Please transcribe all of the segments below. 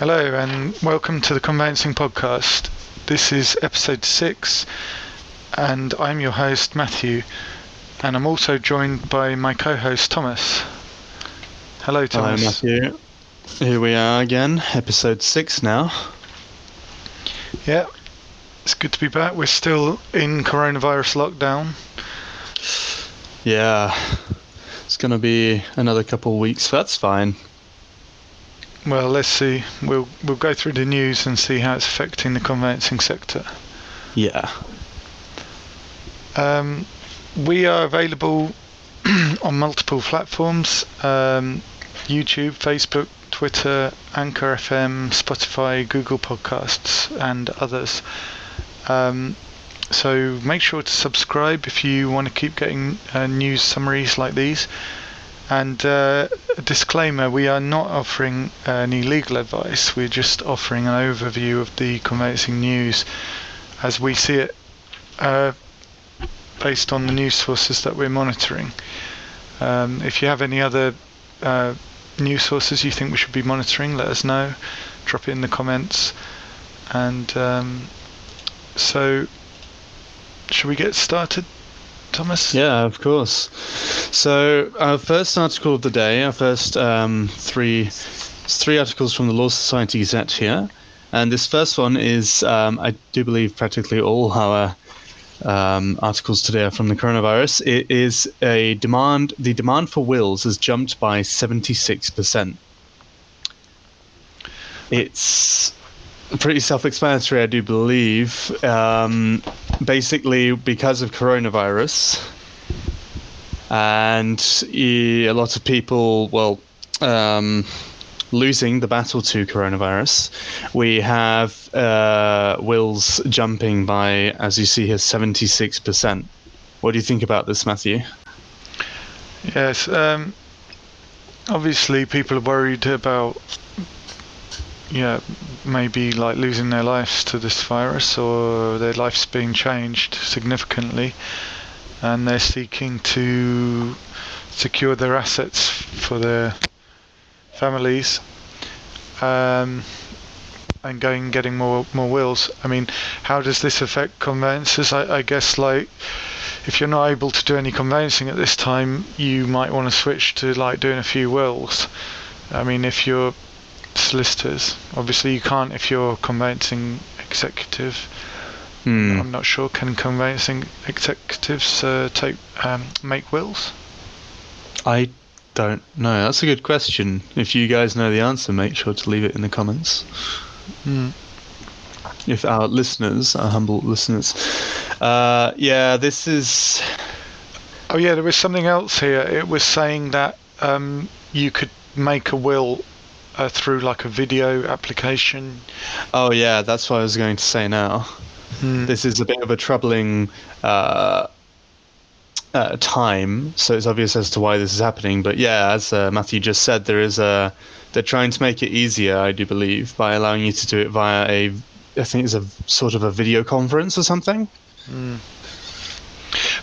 Hello, and welcome to the Conveyancing Podcast. This is episode six, and I'm your host, Matthew, and I'm also joined by my co host, Thomas. Hello, Thomas. Matthew. Here we are again, episode six now. Yeah, it's good to be back. We're still in coronavirus lockdown. Yeah, it's gonna be another couple of weeks. That's fine. Well, let's see. We'll we'll go through the news and see how it's affecting the conveyancing sector. Yeah. Um, we are available on multiple platforms um, YouTube, Facebook, Twitter, Anchor FM, Spotify, Google Podcasts, and others. Um, so make sure to subscribe if you want to keep getting uh, news summaries like these. And uh, a disclaimer we are not offering uh, any legal advice, we're just offering an overview of the conveyancing news as we see it uh, based on the news sources that we're monitoring. Um, if you have any other uh, news sources you think we should be monitoring, let us know. Drop it in the comments. And um, so, should we get started, Thomas? Yeah, of course. So our first article of the day, our first um, three three articles from the Law Society Gazette here, and this first one is, um, I do believe, practically all our um, articles today are from the coronavirus. It is a demand. The demand for wills has jumped by seventy six percent. It's pretty self-explanatory, I do believe. Um, basically, because of coronavirus, and a lot of people, well, um, losing the battle to coronavirus, we have uh, wills jumping by, as you see here, seventy-six percent. What do you think about this, Matthew? Yes. Um, obviously, people are worried about, yeah, maybe like losing their lives to this virus or their lives being changed significantly, and they're seeking to secure their assets for their families. Um, and going getting more more wills. I mean, how does this affect conveyances? I, I guess like if you're not able to do any conveyancing at this time, you might want to switch to like doing a few wills. I mean, if you're solicitors, obviously you can't if you're conveyancing executive. Hmm. I'm not sure. Can conveyancing executives uh, take um, make wills? I don't know. That's a good question. If you guys know the answer, make sure to leave it in the comments. Mm. If our listeners, our humble listeners, uh, yeah, this is Oh yeah, there was something else here. It was saying that um, you could make a will uh, through like a video application. Oh yeah, that's what I was going to say now. Hmm. This is a bit of a troubling uh, uh, time, so it's obvious as to why this is happening. But yeah, as uh, Matthew just said, there is a they're trying to make it easier, I do believe, by allowing you to do it via a I think it's a sort of a video conference or something. Mm.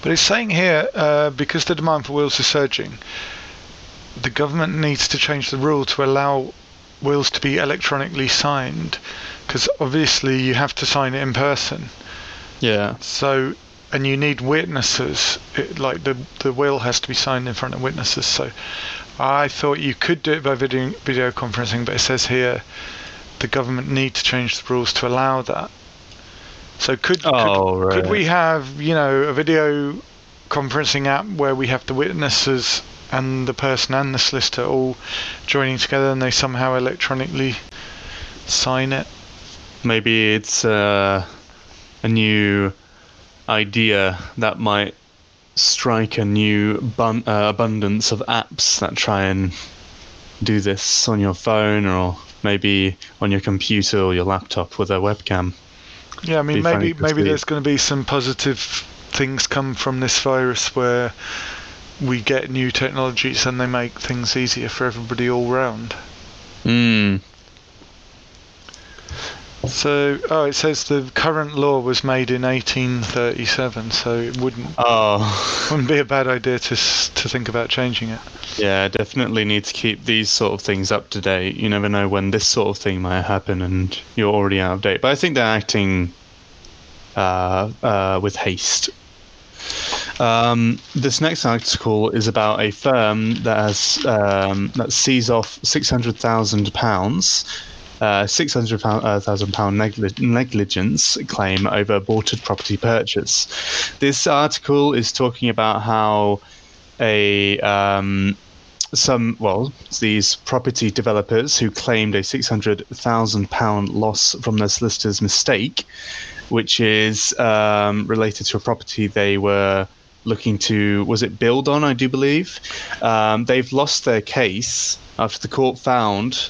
But it's saying here uh, because the demand for wheels is surging, the government needs to change the rule to allow wills to be electronically signed, because obviously you have to sign it in person. Yeah. So, and you need witnesses. It, like the the will has to be signed in front of witnesses. So, I thought you could do it by video video conferencing, but it says here the government need to change the rules to allow that. So could Oh, could, could we have you know a video conferencing app where we have the witnesses and the person and the solicitor all joining together and they somehow electronically sign it? Maybe it's uh, a new idea that might strike a new bun- uh, abundance of apps that try and do this on your phone or maybe on your computer or your laptop with a webcam. Yeah, I mean be maybe maybe there's going to be some positive things come from this virus where we get new technologies and they make things easier for everybody all round. Hmm. So, oh, it says the current law was made in 1837, so it wouldn't Oh, wouldn't be a bad idea to to think about changing it. yeah, definitely need to keep these sort of things up to date. You never know when this sort of thing might happen and you're already out of date. But I think they're acting uh, uh, with haste. Um, this next article is about a firm that has um, that sees off six hundred thousand pounds, uh, six hundred thousand pound negli- negligence claim over aborted property purchase. This article is talking about how a um, some well these property developers who claimed a six hundred thousand pound loss from their solicitor's mistake, which is um, related to a property they were looking to was it build on I do believe um, they've lost their case after the court found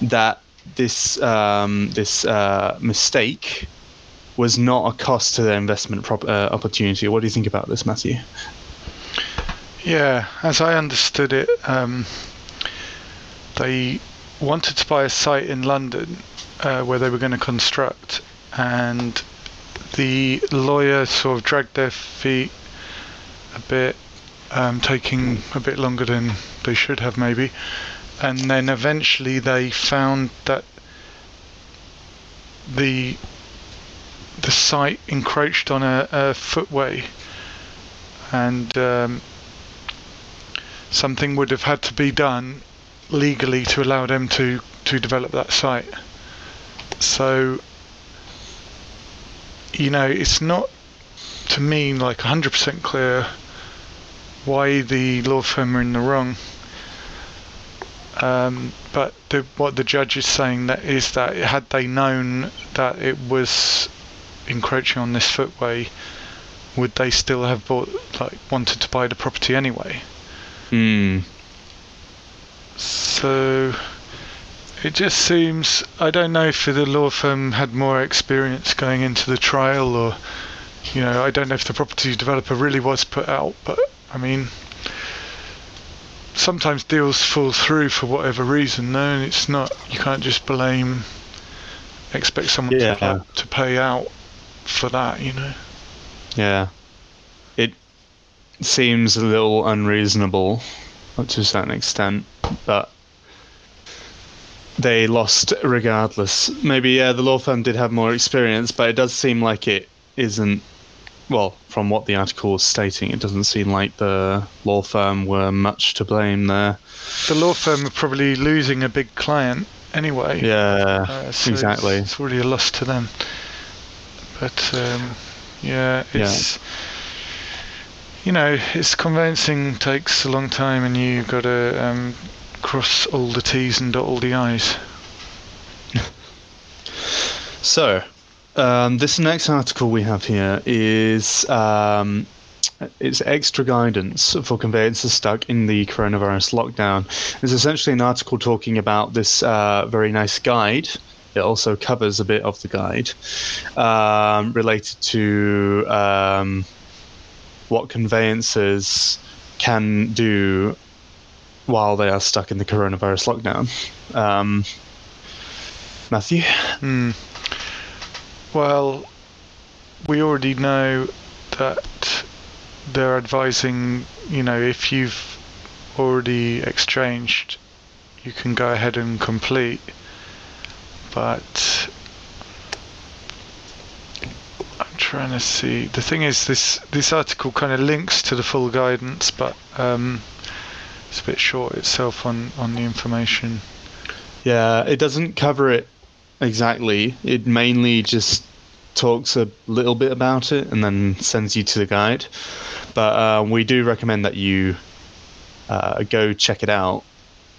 that this um, this uh, mistake was not a cost to their investment prop- uh, opportunity. What do you think about this, Matthew? Yeah, as I understood it, um, they wanted to buy a site in London uh, where they were going to construct, and the lawyer sort of dragged their feet a bit, um, taking a bit longer than they should have, maybe. And then eventually they found that the the site encroached on a, a footway, and um, something would have had to be done legally to allow them to to develop that site. So, you know, it's not to me like 100% clear why the law firm are in the wrong. Um, but the, what the judge is saying that is that had they known that it was encroaching on this footway, would they still have bought like wanted to buy the property anyway? Hmm. So it just seems I don't know if the law firm had more experience going into the trial or you know, I don't know if the property developer really was put out, but I mean sometimes deals fall through for whatever reason, no, and it's not you can't just blame expect someone Yeah. to, to pay out for that, you know. Yeah. It seems a little unreasonable to a certain extent, but they lost regardless. Maybe, yeah, the law firm did have more experience, but it does seem like it isn't. Well, from what the article is stating, it doesn't seem like the law firm were much to blame there. The law firm are probably losing a big client anyway. Yeah, Uh, so exactly. It's, it's already a loss to them. But um, yeah, it's you know, it's conveyancing takes a long time, and you've got to um, cross all the T's and dot all the I's. So, um, this next article we have here is um, it's extra guidance for conveyancers stuck in the coronavirus lockdown. It's essentially an article talking about this uh, very nice guide. It also covers a bit of the guide um, related to um, what conveyancers can do while they are stuck in the coronavirus lockdown. Um, Matthew? Hmm. Well, we already know that they're advising, you know, if you've already exchanged, you can go ahead and complete. But I'm trying to see. The thing is, this this article kind of links to the full guidance, but um, it's a bit short itself on on the information. Yeah, it doesn't cover it exactly. It mainly just talks a little bit about it and then sends you to the guide. But uh, we do recommend that you uh, go check it out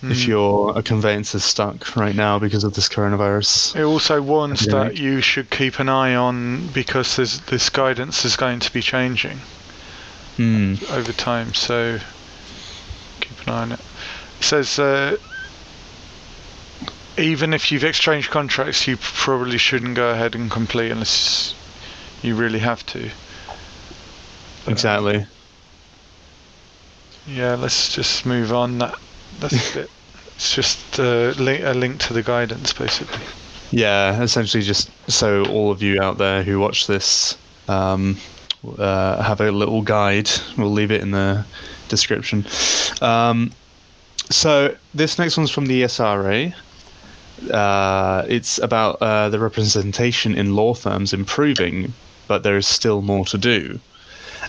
if Hmm. you're a conveyancer stuck right now because of this coronavirus. It also warns Yeah. that you should keep an eye on because there's, this guidance is going to be changing Hmm. over time, so keep an eye on it. It says uh, even if you've exchanged contracts, you probably shouldn't go ahead and complete unless you really have to. But, Exactly. Yeah, let's just move on. That that's a bit. It's just uh, li- a link to the guidance, basically. Yeah, essentially, just so all of you out there who watch this um, uh, have a little guide. We'll leave it in the description. Um, so this next one's from the SRA. Uh, it's about uh, the representation in law firms improving, but there is still more to do.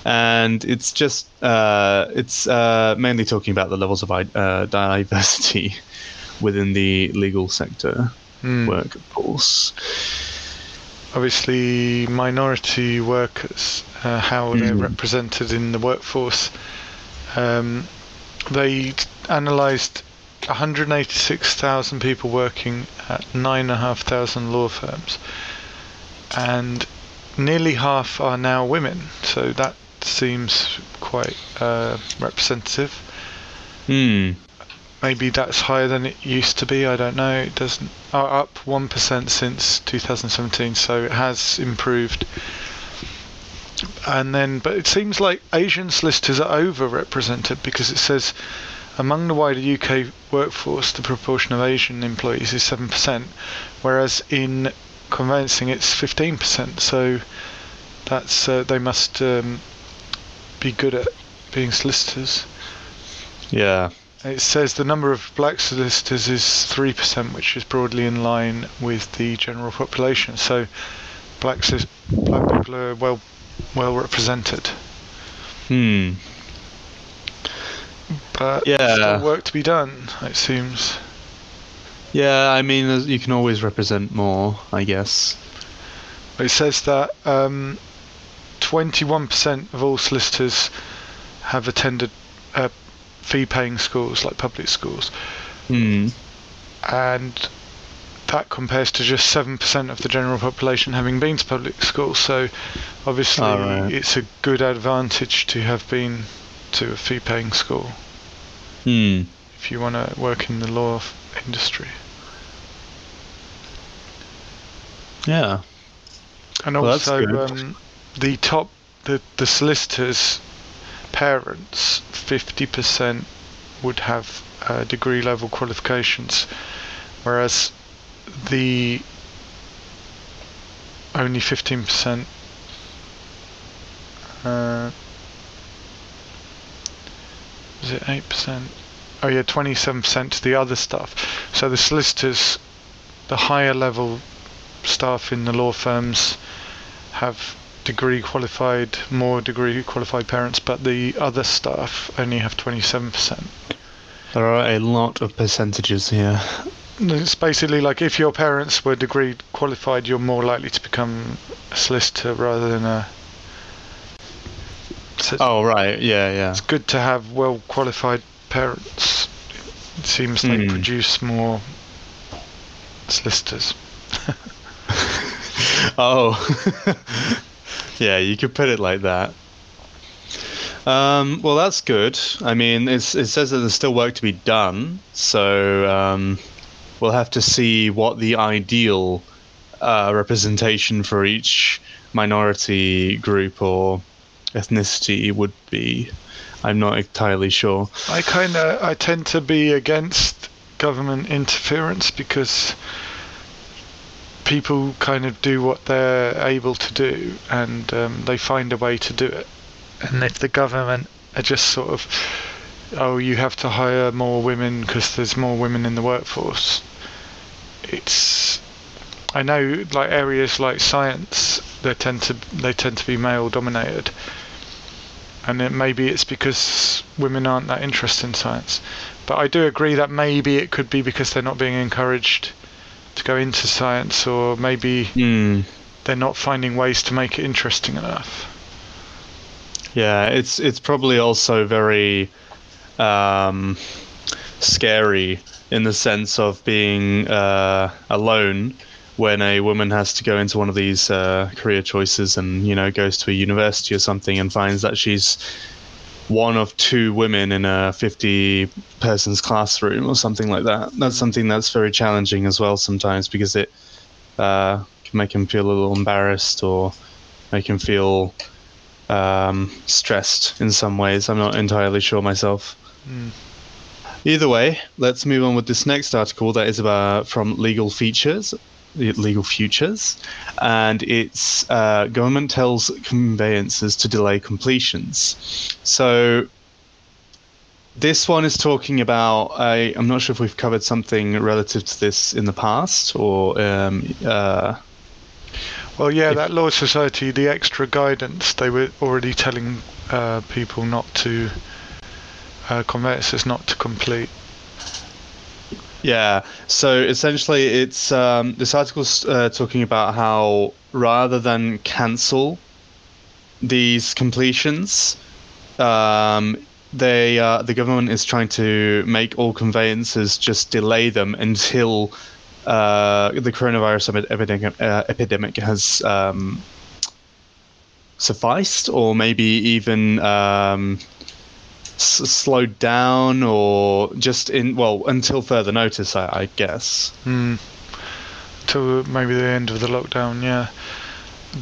And it's just uh, it's uh, mainly talking about the levels of uh, diversity within the legal sector Mm. workforce. Obviously, minority workers, uh, how they're Mm. represented in the workforce. Um, they analysed 186,000 people working at 9,500 law firms, and nearly half are now women. So that seems quite uh, representative. Hmm. Maybe that's higher than it used to be. I don't know. It doesn't. Uh, up one percent since 2017, so it has improved. And then, but it seems like Asian solicitors are overrepresented because it says among the wider UK workforce, the proportion of Asian employees is seven percent, whereas in conveyancing it's 15%. So that's uh, they must um, be good at being solicitors. Yeah. It says the number of black solicitors is 3%, which is broadly in line with the general population. So black, black people are well well represented. Hmm. But Yeah. still work to be done, it seems. Yeah. I mean, you can always represent more, I guess. It says that um, 21% of all solicitors have attended uh, fee-paying schools, like public schools. Hmm. and that compares to just 7% of the general population having been to public schools. So obviously right. it's a good advantage to have been to a fee paying school Hmm. if you want to work in the law industry. Yeah. And Well, also um, the top, the, the solicitors' parents, 50% would have uh, degree level qualifications, whereas the only 15% uh, is it 8%? Oh yeah, 27% to the other stuff. So the solicitors, the higher level staff in the law firms have degree qualified, more degree qualified parents, but the other staff only have 27%. There are a lot of percentages here. It's basically like if your parents were degree qualified, you're more likely to become a solicitor rather than a. So Oh right. Yeah. Yeah. it's good to have well qualified parents. It seems they Hmm. produce more solicitors. oh. yeah. You could put it like that. Um, well, that's good. I mean, it's, it says that there's still work to be done, so um, we'll have to see what the ideal uh, representation for each minority group or ethnicity would be. I'm not entirely sure. I kind of I tend to be against government interference because people kind of do what they're able to do and um, they find a way to do it. And if the government are just sort of, oh, you have to hire more women because there's more women in the workforce, it's. I know, like areas like science, they tend to they tend to be male dominated, and it, maybe it's because women aren't that interested in science. But I do agree that maybe it could be because they're not being encouraged to go into science, or maybe Hmm. they're not finding ways to make it interesting enough. Yeah, it's it's probably also very um, scary in the sense of being uh, alone when a woman has to go into one of these uh, career choices and you know goes to a university or something and finds that she's one of two women in a 50 persons classroom or something like that. That's something that's very challenging as well sometimes because it uh, can make him feel a little embarrassed or make him feel um, stressed in some ways. I'm not entirely sure myself. Mm. Either way, let's move on with this next article that is about from Legal Features. Legal futures, and it's uh, government tells conveyancers to delay completions. So this one is talking about. I, I'm not sure if we've covered something relative to this in the past or. Um, uh, well, yeah, that Law Society, the extra guidance, they were already telling uh, people not to, uh, conveyancers not to complete. Yeah. So essentially, it's um, this article's uh, talking about how rather than cancel these completions, um, they uh, the government is trying to make all conveyances just delay them until uh, the coronavirus epidemic, uh, epidemic has um, sufficed, or maybe even um, s- slowed down, or just in well until further notice, I, I guess. Mm. Till maybe the end of the lockdown, yeah.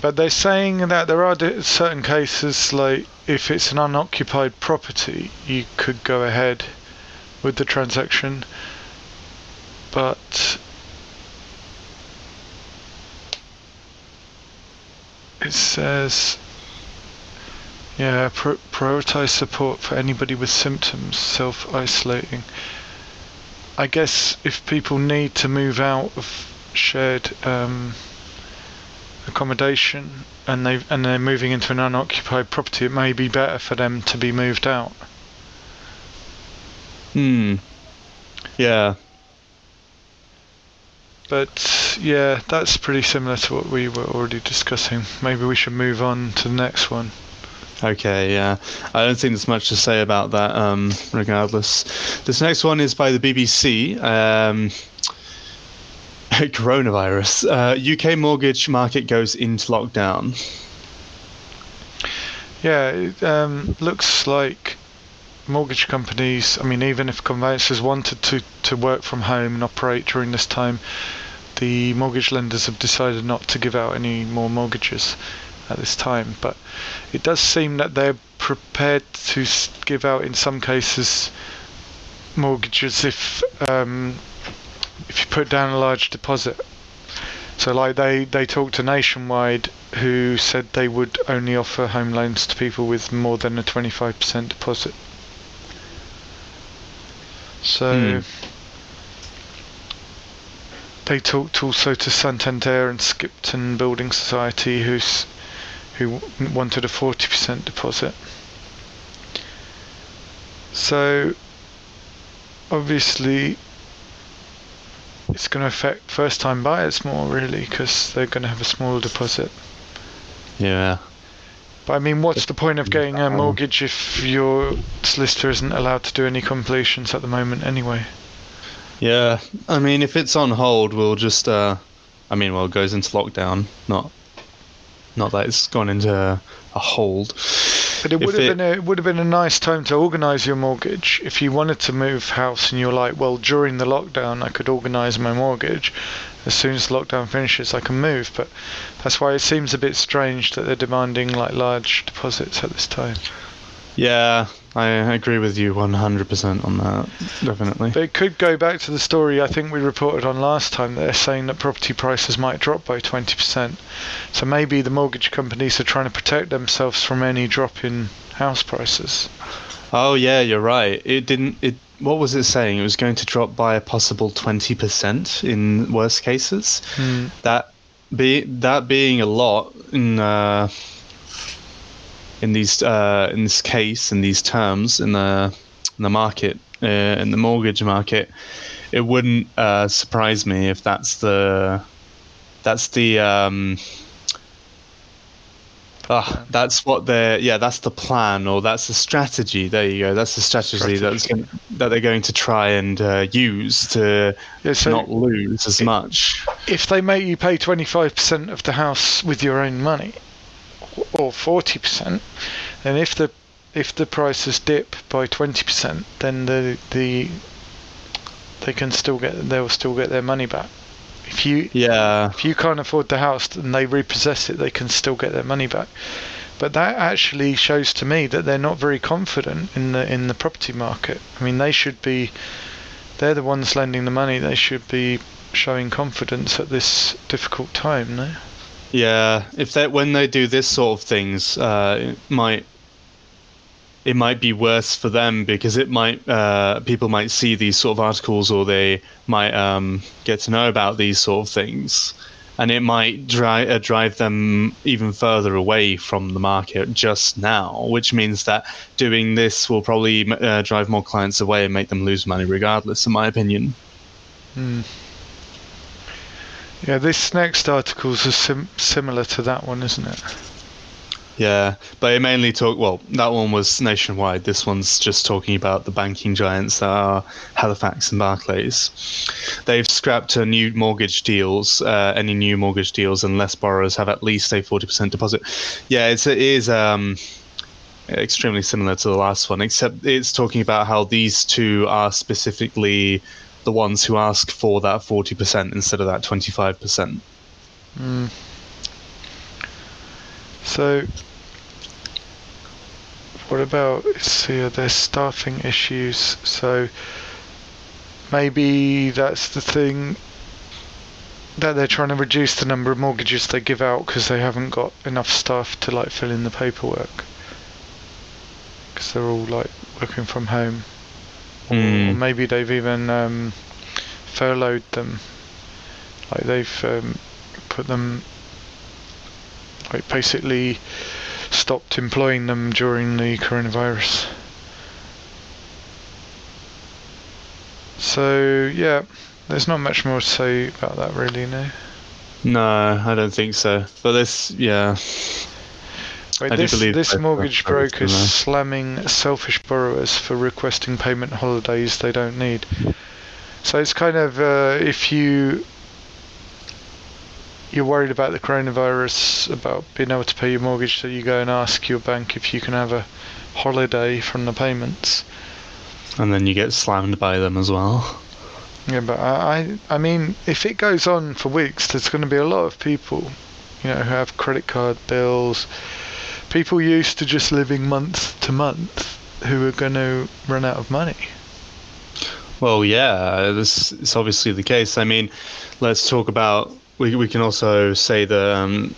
But they're saying that there are certain cases, like if it's an unoccupied property, you could go ahead with the transaction. But it says, yeah, prioritize support for anybody with symptoms, self isolating. I guess if people need to move out of shared um, accommodation and they and they're moving into an unoccupied property, it may be better for them to be moved out. Hmm. Yeah. But yeah, that's pretty similar to what we were already discussing. Maybe we should move on to the next one. Okay, yeah. I don't think there's much to say about that, um, regardless. This next one is by the BBC. Um, coronavirus. Uh, UK mortgage market goes into lockdown. Yeah, it um, looks like mortgage companies, I mean, even if conveyancers wanted to, to work from home and operate during this time, the mortgage lenders have decided not to give out any more mortgages at this time. But it does seem that they're prepared to give out, in some cases, mortgages if um, if you put down a large deposit. So like they, they talked to Nationwide who said they would only offer home loans to people with more than a 25% deposit. So hmm. they talked also to Santander and Skipton Building Society who's who wanted a 40% deposit. So obviously it's going to affect first time buyers more really because they're going to have a smaller deposit. Yeah. But I mean, what's the point of getting a mortgage if your solicitor isn't allowed to do any completions at the moment anyway? Yeah, I mean, if it's on hold, we'll just, uh, I mean, well, it goes into lockdown, not, not that it's gone into a hold. But it would have it, been a, it would have been a nice time to organise your mortgage if you wanted to move house and you're like, well, during the lockdown I could organise my mortgage. As soon as the lockdown finishes, I can move. But that's why it seems a bit strange that they're demanding like large deposits at this time. Yeah, I agree with you 100% on that, definitely. But it could go back to the story I think we reported on last time. They're saying that property prices might drop by 20%. So maybe the mortgage companies are trying to protect themselves from any drop in house prices. Oh yeah, you're right. It didn't. It what was it saying? It was going to drop by a possible 20% in worst cases. Mm. That be that being a lot in. Uh, in these uh, in this case in these terms in the in the market uh, in the mortgage market, it wouldn't uh, surprise me if that's the that's the um, Ah, that's what they're yeah, that's the plan or that's the strategy. There you go. That's the strategy, strategy. that's going, that they're going to try and uh, use to yeah, so not lose as much. If they make you pay twenty five percent of the house with your own money, or 40%, and if the if the prices dip by 20%, then the the they can still get they'll still get their money back. If you yeah if you can't afford the house and they repossess it, they can still get their money back. But that actually shows to me that they're not very confident in the in the property market. I mean, they should be they're the ones lending the money. They should be showing confidence at this difficult time, no? Yeah, if they when they do this sort of things, uh, it might it might be worse for them because it might uh, people might see these sort of articles or they might um, get to know about these sort of things, and it might drive uh, drive them even further away from the market just now, which means that doing this will probably uh, drive more clients away and make them lose money regardless, in my opinion. Hmm. Yeah, this next article is sim- similar to that one, isn't it? Yeah, but it mainly talk. Well, that one was nationwide. This one's just talking about the banking giants that are Halifax and Barclays. They've scrapped new mortgage deals, uh, any new mortgage deals, unless borrowers have at least a forty percent deposit. Yeah, it's it is um, extremely similar to the last one, except it's talking about how these two are specifically the ones who ask for that forty percent instead of that twenty five percent. Mm. So, what about see uh, there's staffing issues? So maybe that's the thing that they're trying to reduce the number of mortgages they give out because they haven't got enough staff to like fill in the paperwork because they're all like working from home. Or, or Mm. maybe they've even um, furloughed them, like they've um, put them, like basically stopped employing them during the coronavirus. So yeah, there's not much more to say about that really, no. No, I don't think so. But this, yeah, Wait, I do this this mortgage broker is slamming selfish borrowers for requesting payment holidays they don't need. So it's kind of uh, if you you're worried about the coronavirus, about being able to pay your mortgage, so you go and ask your bank if you can have a holiday from the payments. and then you get slammed by them as well. Yeah, but I, I I mean, if it goes on for weeks, there's going to be a lot of people, you know, who have credit card bills, people used to just living month to month, who are going to run out of money. Well, yeah, this is obviously the case. I mean, let's talk about. We we can also say that um,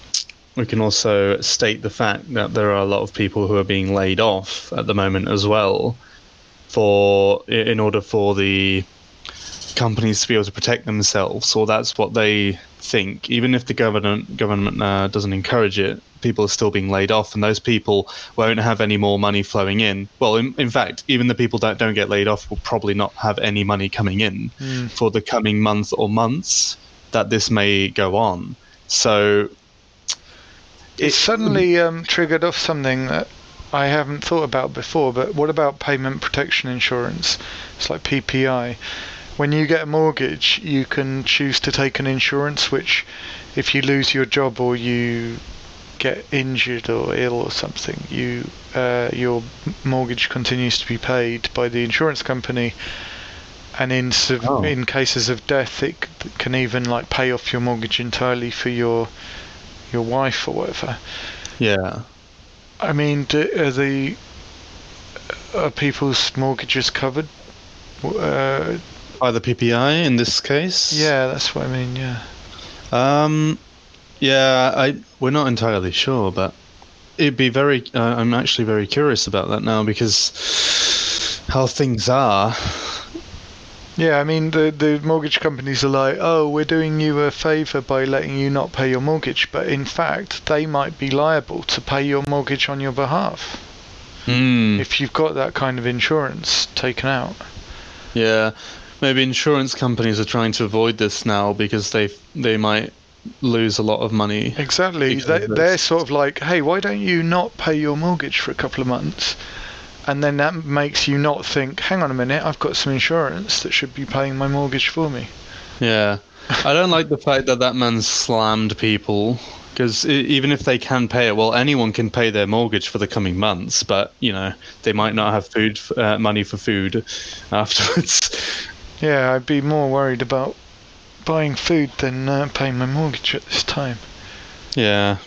we can also state the fact that there are a lot of people who are being laid off at the moment as well, for in order for the companies to be able to protect themselves, or that's what they think. Even if the government government uh, doesn't encourage it, people are still being laid off, and those people won't have any more money flowing in. Well, in, in fact, even the people that don't get laid off will probably not have any money coming in Mm. for the coming month or months that this may go on. So It suddenly um, triggered off something that I haven't thought about before. But what about payment protection insurance? It's like PPI. When you get a mortgage, you can choose to take an insurance which, if you lose your job or you get injured or ill or something, you uh, your mortgage continues to be paid by the insurance company. And in Oh. in cases of death, it c- can even like pay off your mortgage entirely for your your wife or whatever. yeah, I mean, do, are the are people's mortgages covered? Uh, by the PPI in this case. yeah, that's what I mean. Yeah. Um, yeah, I we're not entirely sure, but it'd be very. Uh, I'm actually very curious about that now because how things are. Yeah, I mean the the mortgage companies are like, oh, we're doing you a favour by letting you not pay your mortgage, but in fact they might be liable to pay your mortgage on your behalf Hmm. if you've got that kind of insurance taken out. Yeah, maybe insurance companies are trying to avoid this now because they they might lose a lot of money. Exactly. They, they're sort of like, hey, why don't you not pay your mortgage for a couple of months? And then that makes you not think, hang on a minute, I've got some insurance that should be paying my mortgage for me. Yeah, I don't like the fact that that man slammed people because even if they can pay it, well, anyone can pay their mortgage for the coming months, but you know they might not have food uh, money for food afterwards. Yeah, I'd be more worried about buying food than uh, paying my mortgage at this time. yeah,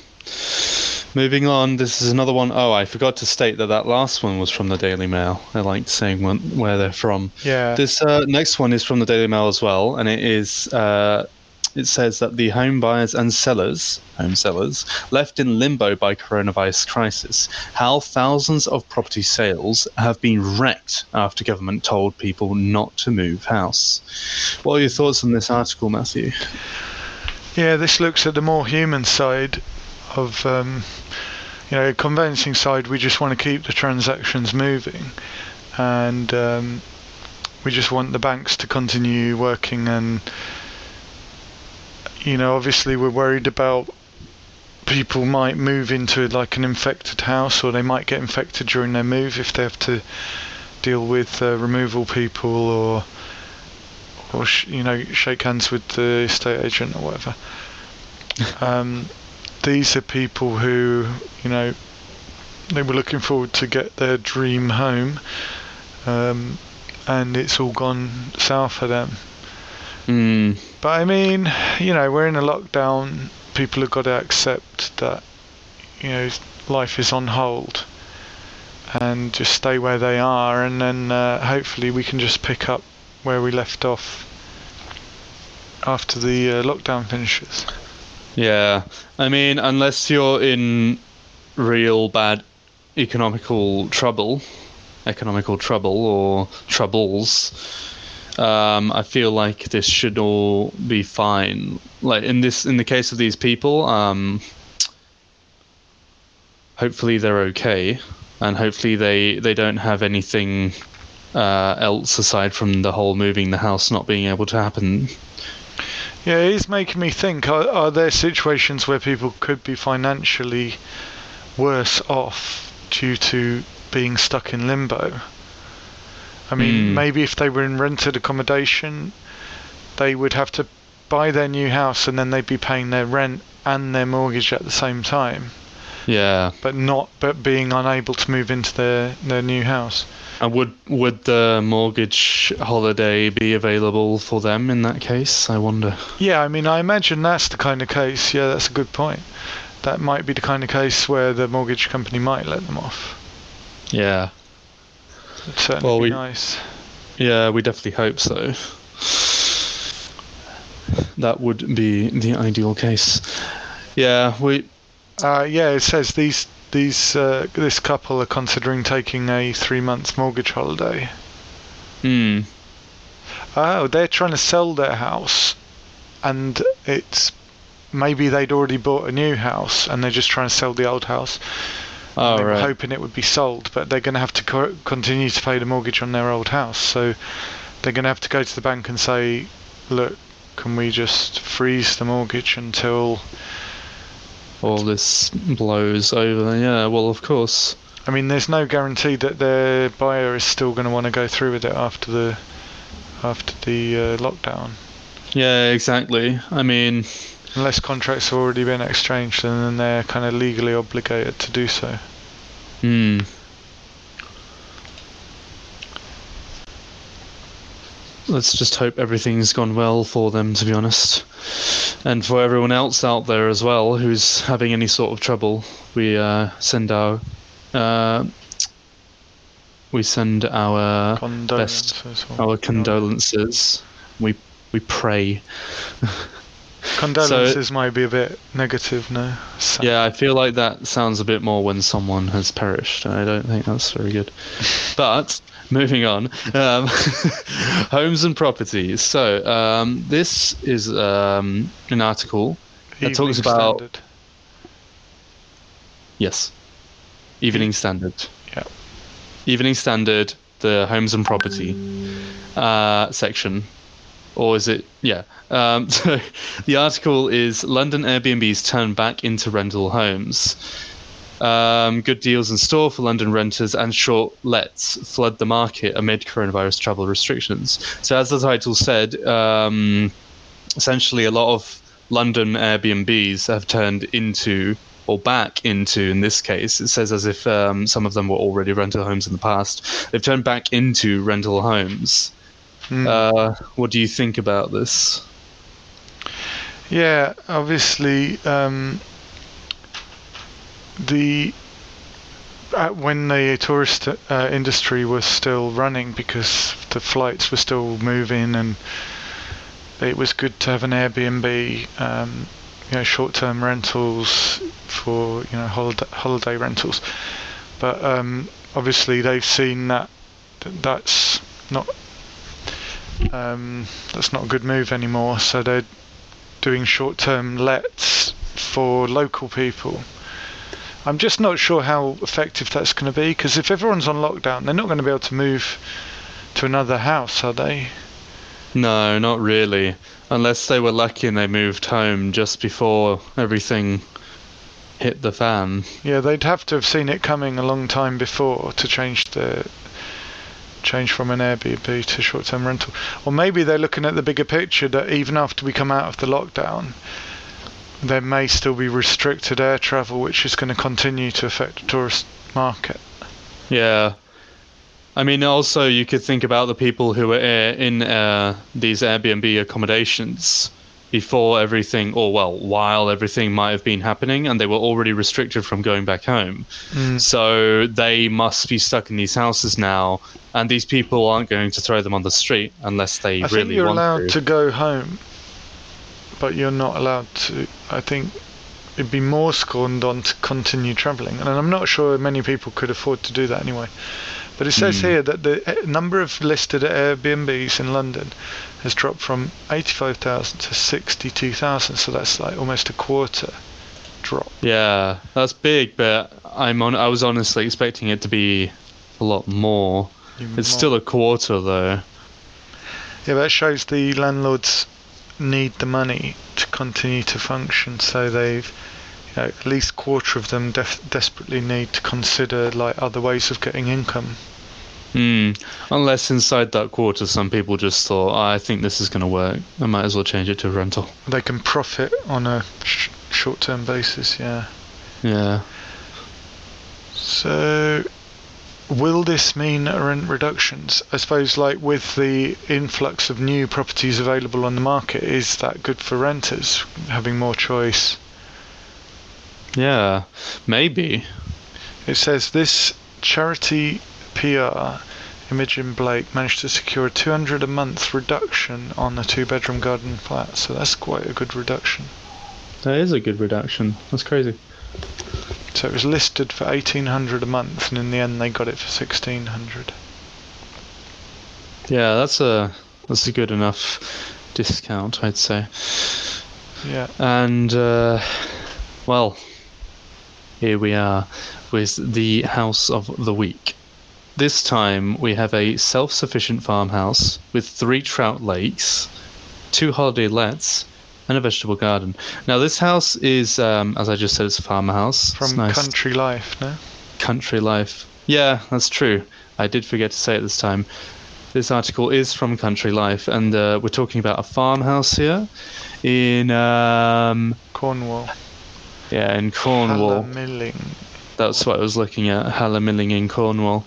Moving on, this is another one. Oh, I forgot to state that that last one was from the Daily Mail. I like saying when, where they're from. Yeah. This uh, next one is from the Daily Mail as well, and it is. Uh, it says that the home buyers and sellers, home sellers, left in limbo by coronavirus crisis. How thousands of property sales have been wrecked after government told people not to move house. What are your thoughts on this article, Matthew? Yeah, this looks at the more human side of, um, you know, conveyancing side. We just want to keep the transactions moving, and um, we just want the banks to continue working. And you know, obviously, we're worried about people might move into like an infected house, or they might get infected during their move if they have to deal with uh, removal people or or sh- you know shake hands with the estate agent or whatever. um, these are people who you know they were looking forward to get their dream home, um, and it's all gone south for them. Mm, But I mean, you know, we're in a lockdown. People have got to accept that you know life is on hold, and just stay where they are, and then uh, hopefully we can just pick up where we left off after the uh, lockdown finishes. yeah, I mean, unless you're in real bad economical trouble, economical trouble or troubles, um, I feel like this should all be fine. Like in this, in the case of these people, um, hopefully they're okay, and hopefully they they don't have anything uh, else aside from the whole moving the house not being able to happen. Yeah, it is making me think: are, are there situations where people could be financially worse off due to being stuck in limbo? I mean, Hmm. maybe if they were in rented accommodation, they would have to buy their new house and then they'd be paying their rent and their mortgage at the same time, Yeah. but not but being unable to move into their their new house. And would would the mortgage holiday be available for them in that case? I wonder. Yeah, I mean, I imagine that's the kind of case. Yeah, that's a good point. That might be the kind of case where the mortgage company might let them off. Yeah. Certainly Well, be we- nice. Yeah, we definitely hope so. That would be the ideal case. Yeah, we. Uh, yeah, it says these these uh, this couple are considering taking a three months mortgage holiday. Hmm. Oh, they're trying to sell their house, and it's maybe they'd already bought a new house and they're just trying to sell the old house. Oh they were hoping it would be sold, but they're going to have to co- continue to pay the mortgage on their old house. So they're going to have to go to the bank and say, "Look, can we just freeze the mortgage until?" All this blows over. Yeah. Well, of course. I mean, there's no guarantee that their buyer is still going to want to go through with it after the after the uh, lockdown, Yeah. Exactly. I mean. Unless contracts have already been exchanged, and then they're kind of legally obligated to do so. Hmm. Let's just hope everything's gone well for them, to be honest. And for everyone else out there as well who's having any sort of trouble, we uh, send our uh, we send our Condolences. or- our condolences. We we pray. Condolences might be a bit negative, no? Sad. Yeah, I feel like that sounds a bit more when someone has perished. I don't think that's very good. But moving on, um, homes and properties. So um, this is um, an article. It talks about- Standard. Yes, Evening Standard. Yeah. Evening Standard, the homes and property uh, section, or is it? Yeah. Um, so the article is London Airbnbs turn back into rental homes. Um, good deals in store for London renters and short lets flood the market amid coronavirus travel restrictions. So, as the title said, um, essentially a lot of London Airbnbs have turned into, or back into, in this case, it says as if um, some of them were already rental homes in the past. They've turned back into rental homes. Mm. Uh, what do you think about this? Yeah, obviously, um, the uh, when the tourist uh, industry was still running because the flights were still moving and it was good to have an Airbnb, um, you know, short-term rentals for you know holiday holiday rentals. But um, obviously they've seen that that's not um, that's not a good move anymore. So they're doing short-term lets for local people. I'm just not sure how effective that's going to be because if everyone's on lockdown, they're not going to be able to move to another house, are they? No, not really. Unless they were lucky and they moved home just before everything hit the fan. Yeah, they'd have to have seen it coming a long time before to change the change from an Airbnb to short-term rental. Or maybe they're looking at the bigger picture that even after we come out of the lockdown, there may still be restricted air travel, which is going to continue to affect the tourist market. Yeah. I mean, also you could think about the people who are in uh, these Airbnb accommodations before everything, or well, while everything might have been happening, and they were already restricted from going back home. Mm. So they must be stuck in these houses now, and these people aren't going to throw them on the street unless they I really think you're allowed to. to go home, but you're not allowed to. I think it'd be more scorned on to continue travelling, and I'm not sure many people could afford to do that anyway. But it says Hmm. here that the uh, number of listed Airbnbs in London has dropped from 85,000 to 62,000, so that's like almost a quarter drop. Yeah, that's big, but I'm on. I was honestly expecting it to be a lot more. Even It's more. still a quarter though. Yeah, that shows the landlords need the money to continue to function, so they've, you know, at least quarter of them def- desperately need to consider like other ways of getting income. Hmm. Unless inside that quarter, some people just thought, "Oh, "I think this is going to work. I might as well change it to a rental." They can profit on a sh- short-term basis. Yeah. Yeah. So, will this mean rent reductions? I suppose, like with the influx of new properties available on the market, is that good for renters having more choice? Yeah. Maybe. It says this charity PR, Imogen Blake, managed to secure a 200 a month reduction on a two bedroom garden flat. So that's quite a good reduction. That is a good reduction. That's crazy. So it was listed for 1800 a month, and in the end they got it for 1600. Yeah, that's a that's a good enough discount, I'd say. Yeah. And uh, well, here we are with the house of the week. This time we have a self-sufficient farmhouse with three trout lakes, two holiday lets, and a vegetable garden. Now this house is, um, as I just said, it's a farmhouse. From nice Country Life, no? country life. Yeah, that's true. I did forget to say it this time. This article is from Country Life, and uh, we're talking about a farmhouse here in um, Cornwall. yeah in Cornwall. Milling. That's what I was looking at. Hallamilling in Cornwall.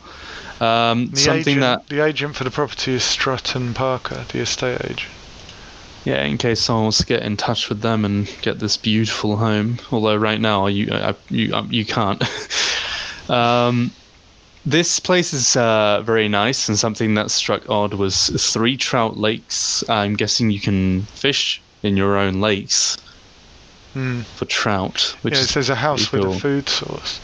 Um, The something agent, that the agent for the property is Strutt and Parker, the estate agent. yeah, in case someone wants to get in touch with them and get this beautiful home. Although right now you uh, you um, you can't. um, this place is uh, very nice, and something that struck odd was three trout lakes. I'm guessing you can fish in your own lakes Hmm. for trout, which Yeah, is says a house with cool. a food source.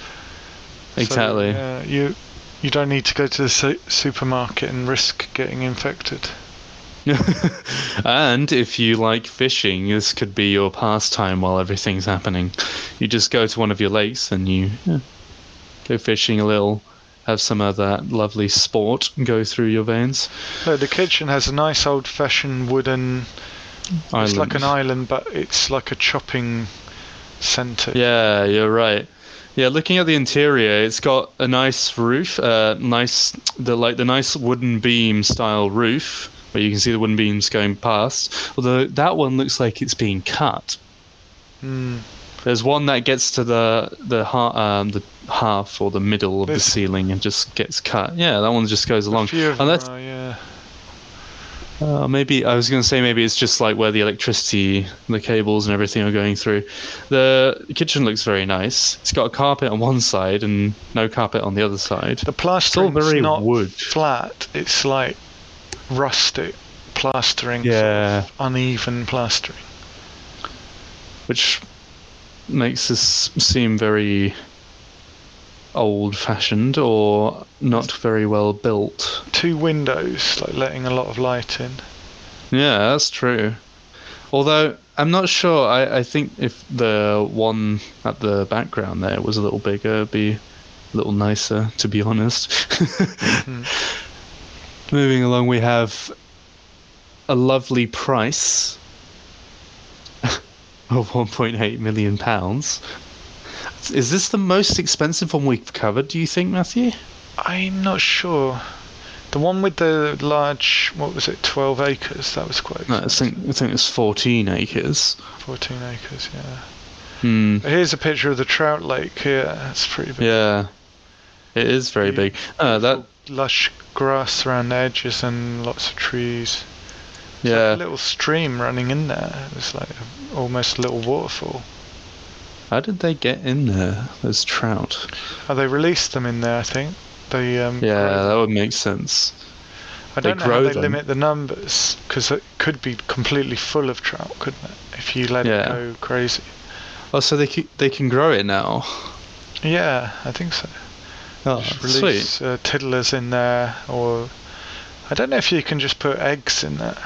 So, exactly. yeah, you you don't need to go to the su- supermarket and risk getting infected. and if you like fishing, this could be your pastime while everything's happening. You just go to one of your lakes and you yeah, go fishing a little, have some of that lovely sport go through your veins. No, the kitchen has a nice old-fashioned wooden. It's like an island, but it's like a chopping centre. Yeah, you're right. Yeah, looking at the interior, it's got a nice roof, uh, nice the like the nice wooden beam style roof where you can see the wooden beams going past. Although that one looks like it's being cut. Hmm. There's one that gets to the the ha- um, the half or the middle of the ceiling and just gets cut. Yeah, that one just goes A along. few of them are, yeah. Uh, maybe I was going to say maybe it's just like where the electricity, the cables and everything are going through. The kitchen looks very nice. It's got a carpet on one side and no carpet on the other side. The plastering's not wood. flat. It's like rustic plastering, sort Yeah. of uneven plastering. which makes this seem very old-fashioned or not very well built. Two windows, like letting a lot of light in. Yeah, that's true. Although I'm not sure. I, I think if the one at the background there was a little bigger, it'd be a little nicer, to be honest. Mm-hmm. Moving along, we have a lovely price of 1.8 million pounds. Is this the most expensive one we've covered? Do you think, Matthew? I'm not sure. The one with the large, what was it, 12 acres? That was quite No, I think I think it's 14 acres. 14 acres, yeah. Hmm. Here's a picture of the trout lake here. That's pretty big. Yeah, it is very Be- big. Uh, that Lush grass around the edges and lots of trees. It's like yeah. a little stream running in there. It's like almost a little waterfall. How did they get in there? Those trout. Oh, they released them in there, I think. They um, Yeah, that would make sense. I they don't know how they them. limit the numbers because it could be completely full of trout, couldn't it? If you let Yeah. it go crazy. Oh, so they can, they can grow it now. Yeah, I think so. Oh, Just sweet. release uh, tiddlers in there, or I don't know if you can just put eggs in there.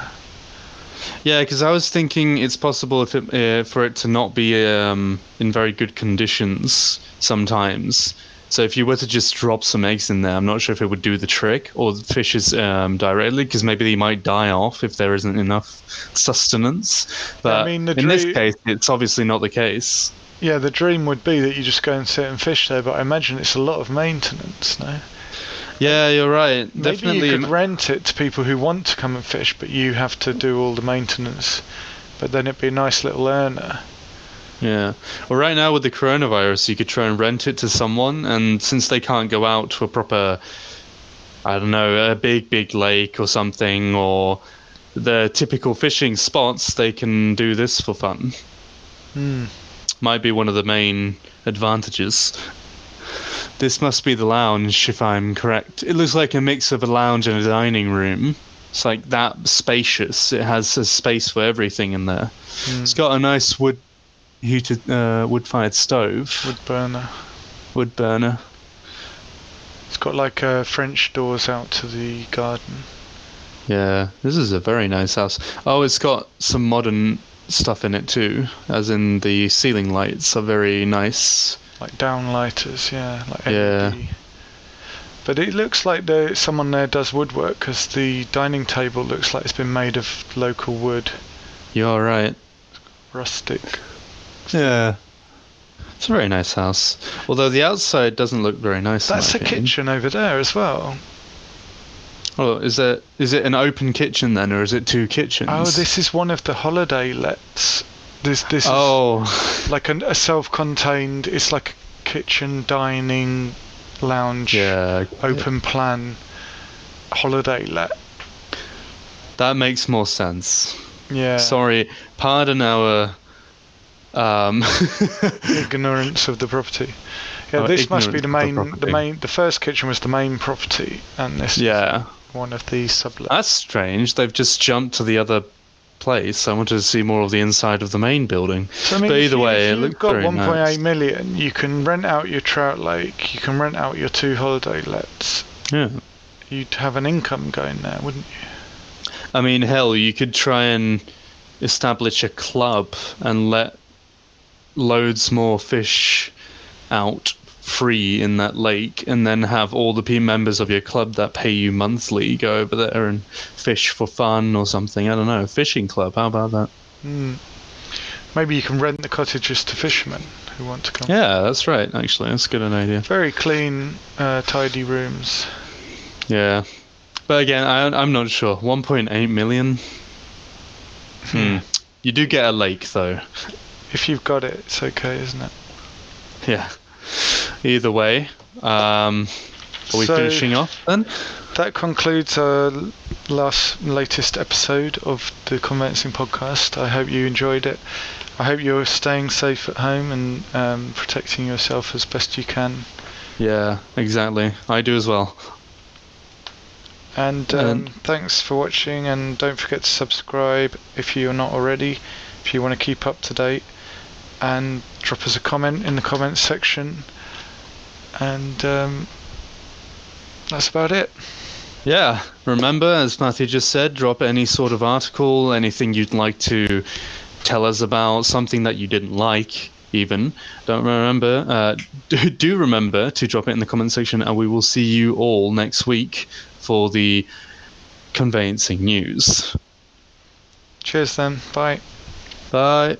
Yeah, because I was thinking it's possible if it, uh, for it to not be um, in very good conditions sometimes. So if you were to just drop some eggs in there, I'm not sure if it would do the trick or the fishes um, directly, because maybe they might die off if there isn't enough sustenance. But mean, the in this case, it's obviously not the case. Yeah, the dream would be that you just go and sit and fish there, but I imagine it's a lot of maintenance, no? Yeah, you're right. Maybe Definitely. you could rent it to people who want to come and fish, but you have to do all the maintenance. But then it'd be a nice little earner. Yeah. Well, right now with the coronavirus, you could try and rent it to someone, and since they can't go out to a proper, I don't know, a big, big lake or something, or the typical fishing spots, they can do this for fun. Hmm. Might be one of the main advantages. This must be the lounge, if I'm correct. It looks like a mix of a lounge and a dining room. It's like that spacious. It has a space for everything in there. Hmm. It's got a nice wood heated, uh, wood-fired stove, Wood burner. wood burner. It's got like uh, French doors out to the garden. Yeah, this is a very nice house. Oh, it's got some modern stuff in it too, as in the ceiling lights are very nice. Like downlighters, yeah. Like Yeah. LED. But it looks like there, someone there does woodwork because the dining table looks like it's been made of local wood, You're right. rustic. Yeah. It's a very nice house. Although the outside doesn't look very nice. That's a opinion. kitchen over there as well. Oh, is it is it an open kitchen then, or is it two kitchens? Oh, this is one of the holiday lets. This this Oh, is like an, a self-contained. It's like a kitchen, dining, lounge, yeah. open plan holiday let. That makes more sense. Yeah. Sorry, pardon our um ignorance of the property. Yeah, Oh, this must be the of the main. The, main. The first kitchen was the main property, and this yeah. is one of the sublets. That's strange. They've just jumped to the other place. I wanted to see more of the inside of the main building. So, I mean, but either you- way, if you've got very 1.8 nice. million, you can rent out your trout lake. You can rent out your two holiday lets. Yeah. You'd have an income going there, wouldn't you? I mean, hell, you could try and establish a club and let loads more fish out free in that lake, and then have all the pe- members of your club that pay you monthly go over there and fish for fun or something. I don't know, fishing club. How about that? Hmm. Maybe you can rent the cottages to fishermen who want to come. Yeah, that's right. Actually, that's a good an idea. Very clean, uh, tidy rooms. Yeah, but again, I, I'm not sure. 1.8 million. Hmm. You do get a lake though. If you've got it, it's okay, isn't it? Yeah. Either way, um, are we So- finishing off then? That concludes our last latest episode of the Conveyancing Podcast. I hope you enjoyed it. I hope you're staying safe at home and um, protecting yourself as best you can. Yeah, exactly. I do as well. And um, thanks for watching, and don't forget to subscribe if you're not already, if you want to keep up to date. And drop us a comment in the comments section. And um, that's about it. Yeah, remember, as Matthew just said, drop any sort of article, anything you'd like to tell us about, something that you didn't like, even. Don't remember, uh, do, do remember to drop it in the comment section, and we will see you all next week for the conveyancing news. Cheers then. Bye. Bye.